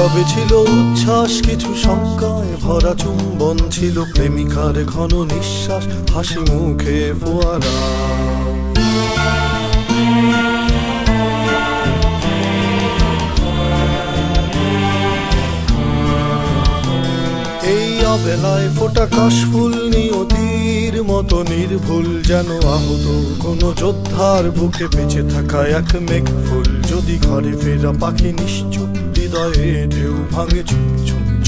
তবে ছিল উচ্ছ্বাস? কিছু শঙ্কায় ভরা চুম্বন ছিল প্রেমিকার ঘন নিঃশ্বাস, হাসি মুখে ফোয়ারা। এই অবেলায় ফোটা কাশফুল নিয়তির মতো নির্ভুল যেন আহত কোনো যোদ্ধার বুকে বেঁচে থাকা এক মেঘ ফুল যদি ঘরে ফেরা পাখি নিশ্চুপ হৃদয়ে ঢেউ ভাঙে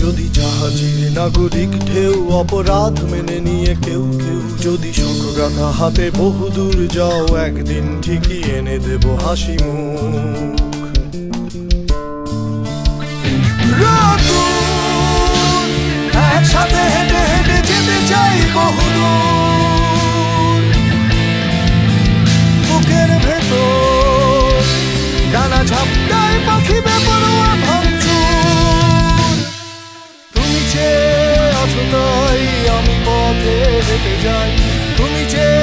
যদি জাহাজের নাগরিক ঢেউ অপরাধ মেনে নিয়ে কেউ কেউ, যদি শোকগাথা হাতে বহুদূর যাও, একদিন ঠিকই এনে দেব হাসি মুখ। একসাথে হেঁটে হেঁটে যেতে চাই বহুদূর। যে আছো তাই আমি পথে হেঁটে যাই। তুমি যে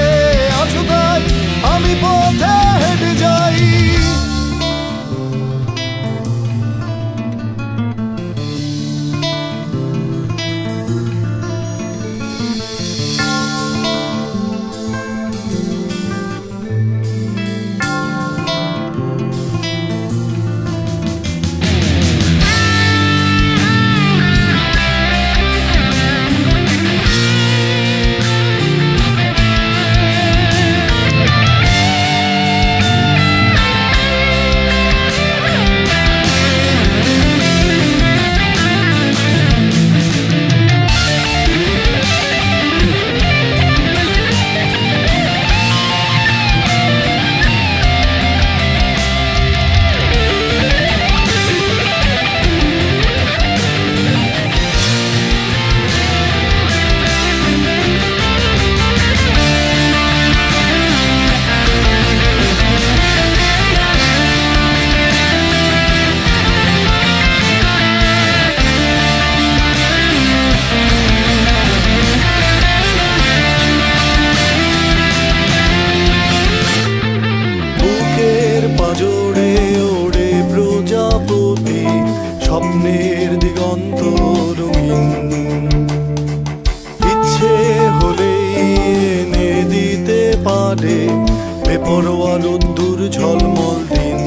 বেপরোয়া রোদ্দুর ঝলমল দিন।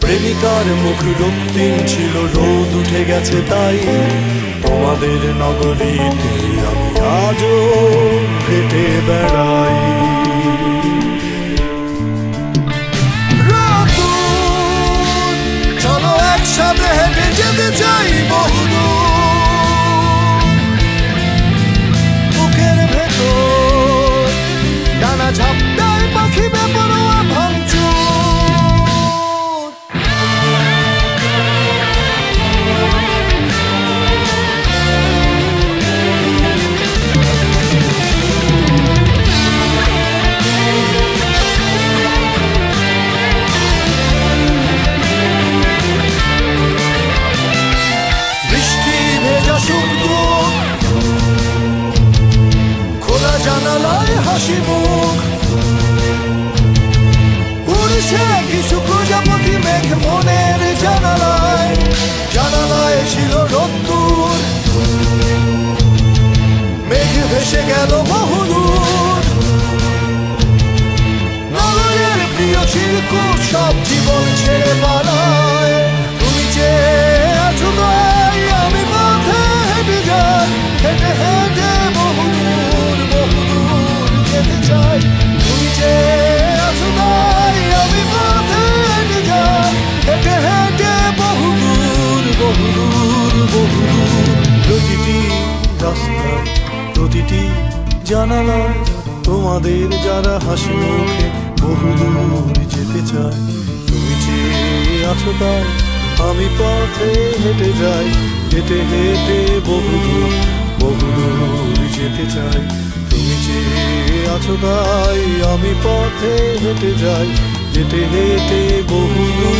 প্রেমিকার মুখ রক্তিম ছিল, রোদ উঠে গেছে তাই। তোমাদের নগরীতে আমি আজও হেঁটে বেড়াই। চলো একসাথে হেঁটে যেতে চাই বহুদূর। জানালায় হাসি প্রতিটি জানালায় তোমাদের যারা হাসি মুখে বহুদূর যেতে চায়, তুমি যে আছো তাই আমি পথে হেঁটে যাই, হেঁটে হেঁটে বহুদূর বহুদূর যেতে চাই, তুমি যে আছো তাই আমি পথে হেঁটে যাই, হেঁটে হেঁটে বহুদূর